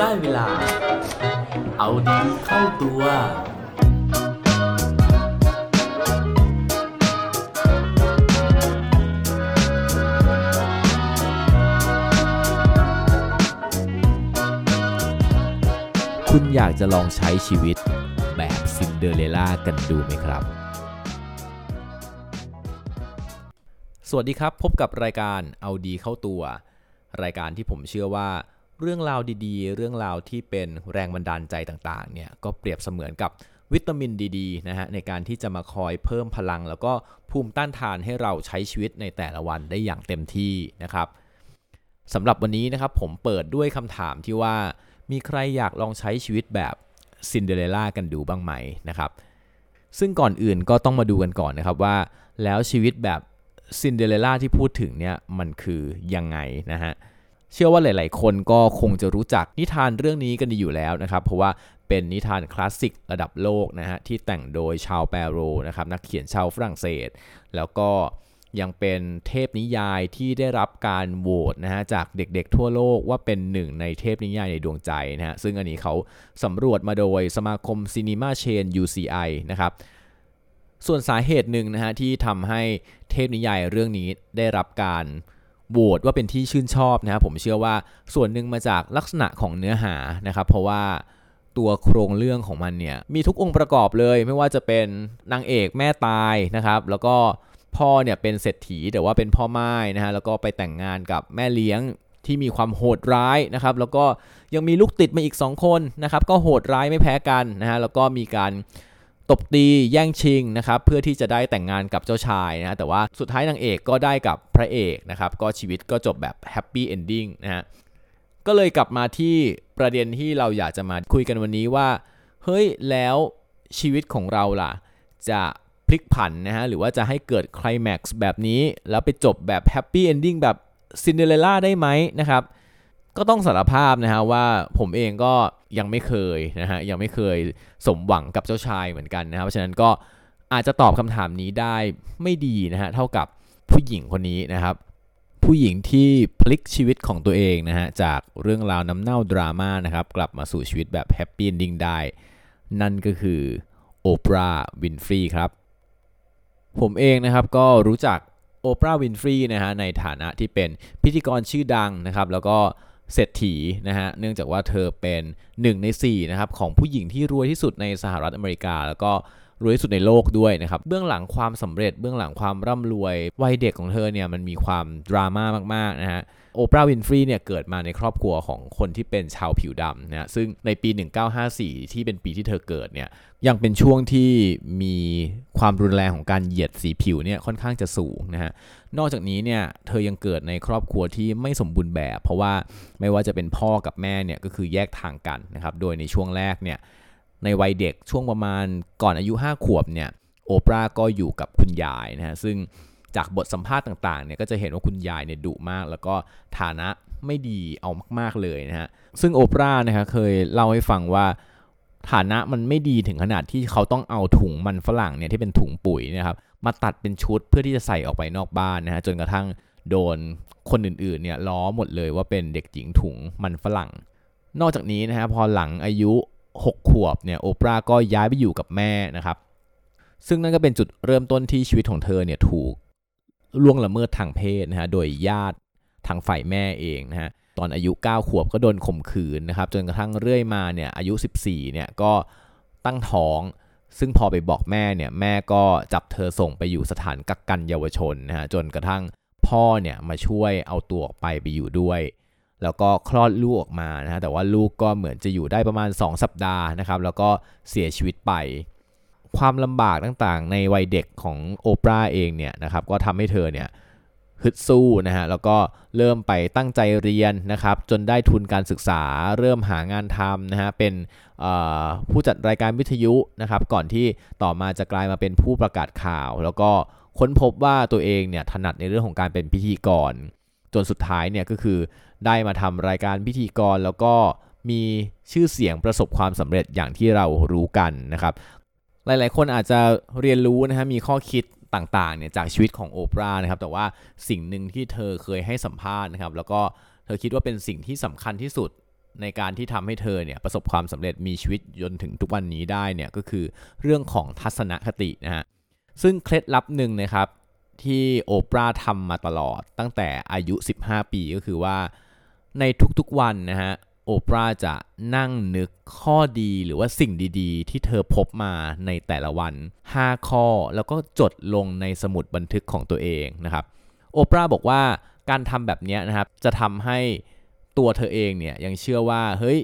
ได้เวลา เอาดีเข้าตัว คุณอยากจะลองใช้ชีวิตแบบซินเดอเรลล่ากันดูไหมครับ สวัสดีครับพบกับรายการเอาดีเข้าตัว รายการที่ผมเชื่อว่า เรื่องราวดีๆ เรื่องราวที่เป็นแรงบันดาลใจต่างๆเนี่ยก็เปรียบเสมือนกับวิตามินดีๆนะฮะในการที่จะมาคอยเพิ่มพลัง แล้วก็ภูมิต้านทานให้เราใช้ชีวิตในแต่ละวันได้อย่างเต็มที่นะครับสำหรับวันนี้นะครับผมเปิดด้วยคำถามที่ว่า มีใครอยากลองใช้ชีวิตแบบซินเดอเรลล่ากันดูบ้างไหมนะครับซึ่งก่อนอื่นก็ต้องมาดูกันก่อนนะครับว่า แล้วชีวิตแบบซินเดอเรลล่าที่พูดถึงเนี่ยมันคือยังไงนะฮะ เชื่อว่าหลาย ๆ คนก็คงจะรู้จักนิทานเรื่องนี้กันดีอยู่แล้วนะครับ เพราะว่าเป็นนิทานคลาสสิกระดับโลกนะฮะที่แต่งโดยชาร์ล แปโรนะครับนักเขียนชาวฝรั่งเศส แล้วก็ยังเป็นเทพนิยายที่ได้รับการโหวตนะฮะจากเด็กๆทั่วโลกว่าเป็นหนึ่งในเทพนิยายในดวงใจนะฮะซึ่งอันนี้เขาสำรวจมาโดยสมาคม Cinema Chain UCI นะครับส่วนสาเหตุหนึ่งนะฮะที่ทำให้เทพนิยายเรื่องนี้ได้รับการโหวตว่าเป็นที่ชื่นชอบนะครับผมเชื่อว่าส่วนหนึ่งมาจากลักษณะของเนื้อหานะครับเพราะว่าตัวโครงเรื่องของมันเนี่ยมีทุกองค์ประกอบเลย ไม่ว่าจะเป็นนางเอกแม่ตายนะครับ แล้วก็พ่อเนี่ยเป็นเศรษฐีแต่ว่าเป็นพ่อไม้นะฮะแล้วก็ไปแต่งงานกับแม่เลี้ยงที่มีความโหดร้ายนะครับ แล้วก็ยังมีลูกติดมาอีก 2 คนนะครับ ก็โหดร้ายไม่แพ้กันนะฮะแล้วก็มีการ ตบตีแย่งชิงนะครับเพื่อที่จะได้แต่งงานกับเจ้าชายนะแต่ว่าสุดท้ายนางเอกก็ได้กับพระเอกนะครับก็ชีวิตก็จบแบบ happy ending นะฮะก็เลยกลับมาที่ประเด็นที่เราอยากจะมาคุยกันวันนี้ว่า เฮ้ยแล้วชีวิตของเราล่ะ จะพลิกผันนะฮะหรือว่าจะให้เกิดคลแม็กซ์แบบนี้ แล้วไปจบแบบ happy ending แบบซินเดอเรลล่าได้ไหมนะครับก็ต้องสารภาพนะฮะว่าผมเองก็ ยังไม่เคยนะฮะยังไม่เคยสมหวังกับเจ้าชายเหมือนกันนะครับเพราะฉะนั้นก็อาจจะตอบคำถามนี้ได้ไม่ดีนะฮะเท่ากับผู้หญิงคนนี้นะครับ ผู้หญิงที่พลิกชีวิตของตัวเองนะฮะจากเรื่องราวน้ำเน่าดราม่านะครับกลับมาสู่ชีวิตแบบ happy ending ได้ นั่นก็คือโอปราห์วินฟรีย์ครับ ผมเองนะครับก็รู้จักโอปราห์วินฟรีย์นะฮะในฐานะที่เป็นพิธีกรชื่อดังนะครับ แล้วก็ เศรษฐีนะฮะเนื่องจากว่าเธอเป็น 1 ใน4นะครับของผู้หญิงที่รวยที่สุดในสหรัฐอเมริกา แล้วก็รวยที่สุดในโลกด้วยนะครับเบื้องหลังความสำเร็จเบื้องหลังความร่ำรวยวัยเด็กของเธอเนี่ยมันมีความดราม่ามากๆนะฮะ โอปราห์วินฟรีเนี่ยเกิดมาในครอบครัวของคนที่เป็นชาวผิวดำนะฮะซึ่งในปี 1954 ที่เป็นปีที่เธอเกิดเนี่ยยังเป็นช่วงที่มีความรุนแรงของการเหยียดสีผิวเนี่ยค่อนข้างจะสูงนะฮะนอกจากนี้เนี่ยเธอยังเกิดในครอบครัวที่ไม่สมบูรณ์แบบ เพราะว่าไม่ว่าจะเป็นพ่อกับแม่เนี่ยก็คือแยกทางกันนะครับโดยในช่วงแรกเนี่ยในวัยเด็กช่วงประมาณก่อนอายุ 5 ขวบเนี่ยโอปราห์ก็อยู่กับคุณยายนะฮะซึ่ง จากบทสัมภาษณ์ต่างๆเนี่ยก็จะเห็นว่าคุณยายเนี่ยดุมาก แล้วก็ฐานะไม่ดีเอามากๆเลยนะฮะซึ่งโอปราห์นะครับเคยเล่าให้ฟังว่าฐานะมันไม่ดีถึงขนาดที่เขาต้องเอาถุงมันฝรั่งเนี่ยที่เป็นถุงปุ๋ยนะครับมาตัดเป็นชุดเพื่อที่จะใส่ออกไปนอกบ้านนะฮะจนกระทั่งโดนคนอื่นๆเนี่ยล้อหมดเลยว่าเป็นเด็กหญิงถุงมันฝรั่ง นอกจากนี้นะฮะพอหลังอายุ 6 ขวบเนี่ยโอปราห์ก็ย้ายไปอยู่กับแม่นะครับ ซึ่งนั่นก็เป็นจุดเริ่มต้นที่ชีวิตของเธอเนี่ยถูก ล่วงละเมิดทางเพศนะฮะโดยญาติทางฝ่ายแม่เองนะฮะตอนอายุ 9 ขวบก็โดนข่มขืนนะครับจนกระทั่งเรื่อยมาเนี่ยอายุ 14เนี่ยก็ตั้งท้อง ซึ่งพอไปบอกแม่เนี่ยแม่ก็จับเธอส่งไปอยู่สถานกักกันเยาวชนนะฮะจนกระทั่งพ่อเนี่ยมาช่วยเอาตัวออกไปไปอยู่ด้วย แล้วก็คลอดลูกออกมานะฮะแต่ว่าลูกก็เหมือนจะอยู่ได้ประมาณ 2 สัปดาห์นะครับแล้วก็เสียชีวิตไป ความลำบากต่างๆ ในวัยเด็กของโอปราห์เองเนี่ยนะครับก็ทำให้เธอเนี่ยฮึดสู้นะฮะแล้วก็เริ่มไปตั้งใจเรียนนะครับจนได้ทุนการศึกษาเริ่มหางานทำนะฮะเป็นผู้จัดรายการวิทยุนะครับก่อนที่ต่อมาจะกลายมาเป็นผู้ประกาศข่าว แล้วก็ค้นพบว่าตัวเองเนี่ยถนัดในเรื่องของการเป็นพิธีกร จนสุดท้ายเนี่ยก็คือได้มาทำรายการพิธีกรแล้วก็มีชื่อเสียงประสบความสำเร็จอย่างที่เรารู้กันนะครับ หลายๆ คนอาจจะเรียนรู้นะฮะมีข้อคิดต่างๆเนี่ยจากชีวิตของโอปราห์นะครับแต่ว่าสิ่งหนึ่งที่เธอเคยให้สัมภาษณ์นะครับแล้วก็เธอคิดว่าเป็นสิ่งที่สำคัญที่สุดในการที่ทำให้เธอเนี่ยประสบความสำเร็จมีชีวิตจนถึงทุกวันนี้ได้เนี่ยก็คือเรื่องของทัศนคตินะฮะซึ่งเคล็ดลับหนึ่งนะครับที่โอปราทำมาตลอดตั้งแต่อายุ 15 ปีก็คือว่าในทุกๆวันนะฮะ โอปราจะนั่งนึกข้อดีหรือว่าสิ่งดีๆ ที่เธอพบมาในแต่ละวัน 5 ข้อแล้วก็จดลงในสมุดบันทึกของตัวเองนะครับ โอปราบอกว่าการทำแบบนี้นะครับจะทำให้ตัวเธอเองเนี่ยยังเชื่อว่าเฮ้ย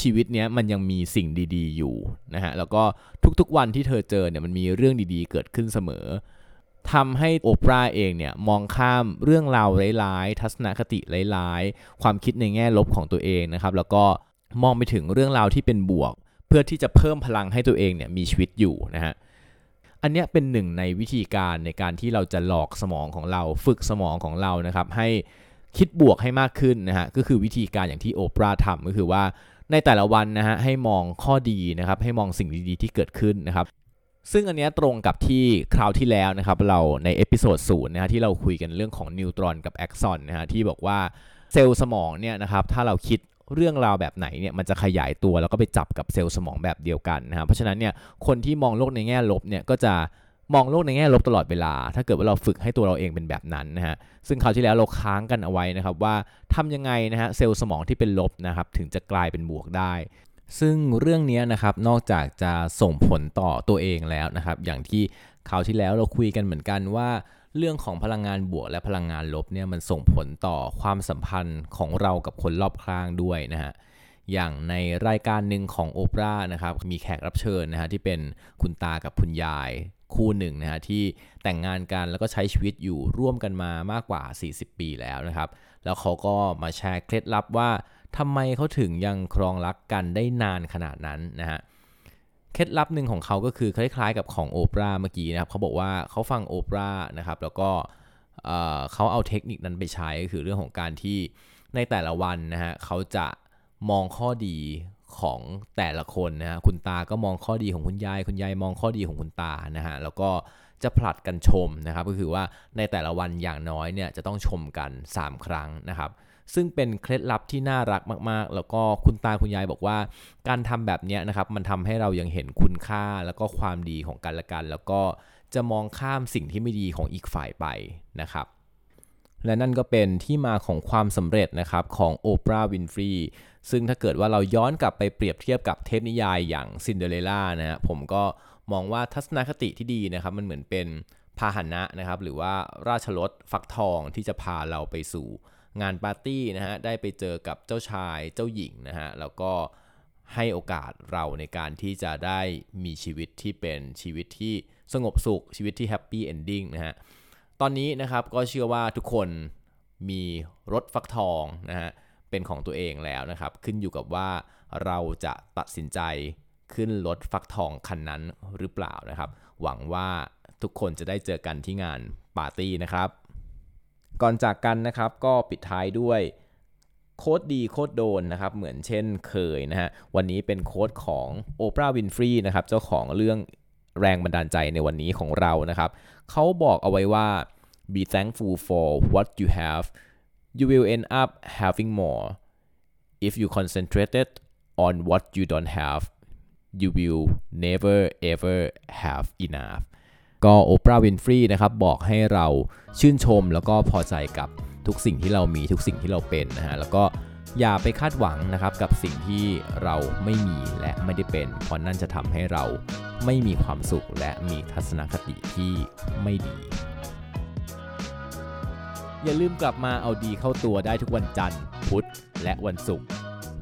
ชีวิตเนี้ยมันยังมีสิ่งดีๆอยู่นะฮะแล้วก็ทุกๆวันที่เธอเจอเนี่ยมันมีเรื่องดีๆ เกิดขึ้นเสมอ ทำให้โอปราเองเนี่ยมองข้ามเรื่องราวร้ายๆ ทัศนคติร้ายๆ ความคิดในแง่ลบของตัวเองนะครับ แล้วก็มองไปถึงเรื่องราวที่เป็นบวก เพื่อที่จะเพิ่มพลังให้ตัวเองเนี่ยมีชีวิตอยู่นะฮะอันนี้เป็นหนึ่งในวิธีการในการที่เราจะหลอกสมองของเราฝึกสมองของเรานะครับ ให้คิดบวกให้มากขึ้นนะฮะก็คือวิธีการอย่างที่โอปราห์ทำก็คือว่าในแต่ละวันนะฮะให้มองข้อดีนะครับให้มองสิ่งดีๆที่เกิดขึ้นนะครับ ซึ่งอันนี้ตรงกับที่คราวที่แล้วนะครับเราใน episode ศูนย์นะฮะที่เราคุยกันเรื่องของนิวรอนกับแอกซอนนะฮะที่บอกว่าเซลล์สมองเนี่ยนะครับถ้าเราคิดเรื่องราวแบบไหนเนี่ยมันจะขยายตัวแล้วก็ไปจับกับเซลล์สมองแบบเดียวกันนะครับเพราะฉะนั้นเนี่ยคนที่มองโลกในแง่ลบเนี่ยก็จะมองโลกในแง่ลบตลอดเวลา ถ้าเกิดว่าเราฝึกให้ตัวเราเองเป็นแบบนั้นนะฮะซึ่งคราวที่แล้วเราค้างกันเอาไว้นะครับว่าทำยังไงนะฮะเซลล์สมองที่เป็นลบนะครับถึงจะกลายเป็นบวกได้ ซึ่งเรื่องนี้นะครับนอกจากจะส่งผลต่อตัวเองแล้วนะครับ อย่างที่คราวที่แล้วเราคุยกันเหมือนกันว่า เรื่องของพลังงานบวกและพลังงานลบเนี่ยมันส่งผลต่อความสัมพันธ์ของเรากับคนรอบข้างด้วยนะฮะอย่างในรายการหนึ่งของโอปรานะครับมีแขกรับเชิญนะฮะที่เป็นคุณตากับคุณยายคู่หนึ่งนะฮะที่แต่งงานกันแล้วก็ใช้ชีวิตอยู่ร่วมกันมามากกว่า 40 ปีแล้วนะครับ แล้วเขาก็มาแชร์เคล็ดลับว่า ทำไมเขาถึงยังครองรักกันได้นานขนาดนั้นนะฮะเคล็ดลับหนึ่งของเขาก็คือคล้ายๆกับของโอปราเมื่อกี้นะครับเขาบอกว่าเขาฟังโอปรานะครับแล้วก็เขาเอาเทคนิคนั้นไปใช้ก็คือเรื่องของการที่ในแต่ละวันนะฮะเขาจะมองข้อดีของแต่ละคนนะฮะคุณตาก็มองข้อดีของคุณยาย คุณยายมองข้อดีของคุณตานะฮะแล้วก็ จะผลัดกันชมนะครับ ก็คือว่าในแต่ละวันอย่างน้อยเนี่ยจะต้องชมกัน 3 ครั้งนะครับ ซึ่งเป็นเคล็ดลับที่น่ารักมากๆ แล้วก็คุณตาคุณยายบอกว่า การทำแบบนี้นะครับมันทำให้เรายังเห็นคุณค่าแล้วก็ความดีของกันและกัน แล้วก็จะมองข้ามสิ่งที่ไม่ดีของอีกฝ่ายไปนะครับและนั่นก็เป็นที่มาของความสำเร็จนะครับของโอปราห์วินฟรีซึ่งถ้าเกิดว่าเราย้อนกลับไปเปรียบเทียบกับเทพนิยายอย่างซินเดอเรลล่านะฮะผมก็ มองว่าทัศนคติที่ดีนะครับมันเหมือนเป็นพาหนะนะครับหรือว่าราชรถฟักทองที่จะพาเราไปสู่งานปาร์ตี้นะฮะได้ไปเจอกับเจ้าชายเจ้าหญิงนะฮะแล้วก็ให้โอกาสเราในการที่จะได้มีชีวิตที่เป็นชีวิตที่สงบสุข ชีวิตที่ happy ending นะฮะตอนนี้นะครับก็เชื่อว่าทุกคนมีรถฟักทองนะฮะเป็นของตัวเองแล้วนะครับ ขึ้นอยู่กับว่าเราจะตัดสินใจ ขึ้นรถฟักทองคันนั้นหรือเปล่านะครับ หวังว่าทุกคนจะได้เจอกันที่งานปาร์ตี้นะครับ ก่อนจากกันนะครับก็ปิดท้ายด้วย quote ดี quote โดนนะครับเหมือนเช่นเคยนะฮะวันนี้เป็นโค้ดของโอปราห์วินฟรีนะครับเจ้าของเรื่องแรงบันดาลใจในวันนี้ของเรานะครับเขาบอกเอาไว้ว่า be thankful for what you have you will end up having more if you concentrated on what you don't have you will never ever have enough ก็โอปราห์วินฟรีนะครับบอกให้เราชื่นชมแล้วก็พอใจกับทุกสิ่งที่เรามีทุกสิ่งที่เราเป็นนะฮะแล้วก็อย่าไปคาดหวังนะครับกับสิ่งที่เราไม่มีและไม่ได้เป็น เพราะนั่นจะทำให้เราไม่มีความสุขและมีทัศนคติที่ไม่ดี อย่าลืมกลับมาเอาดีเข้าตัวได้ทุกวันจันทร์ พุธและวันศุกร์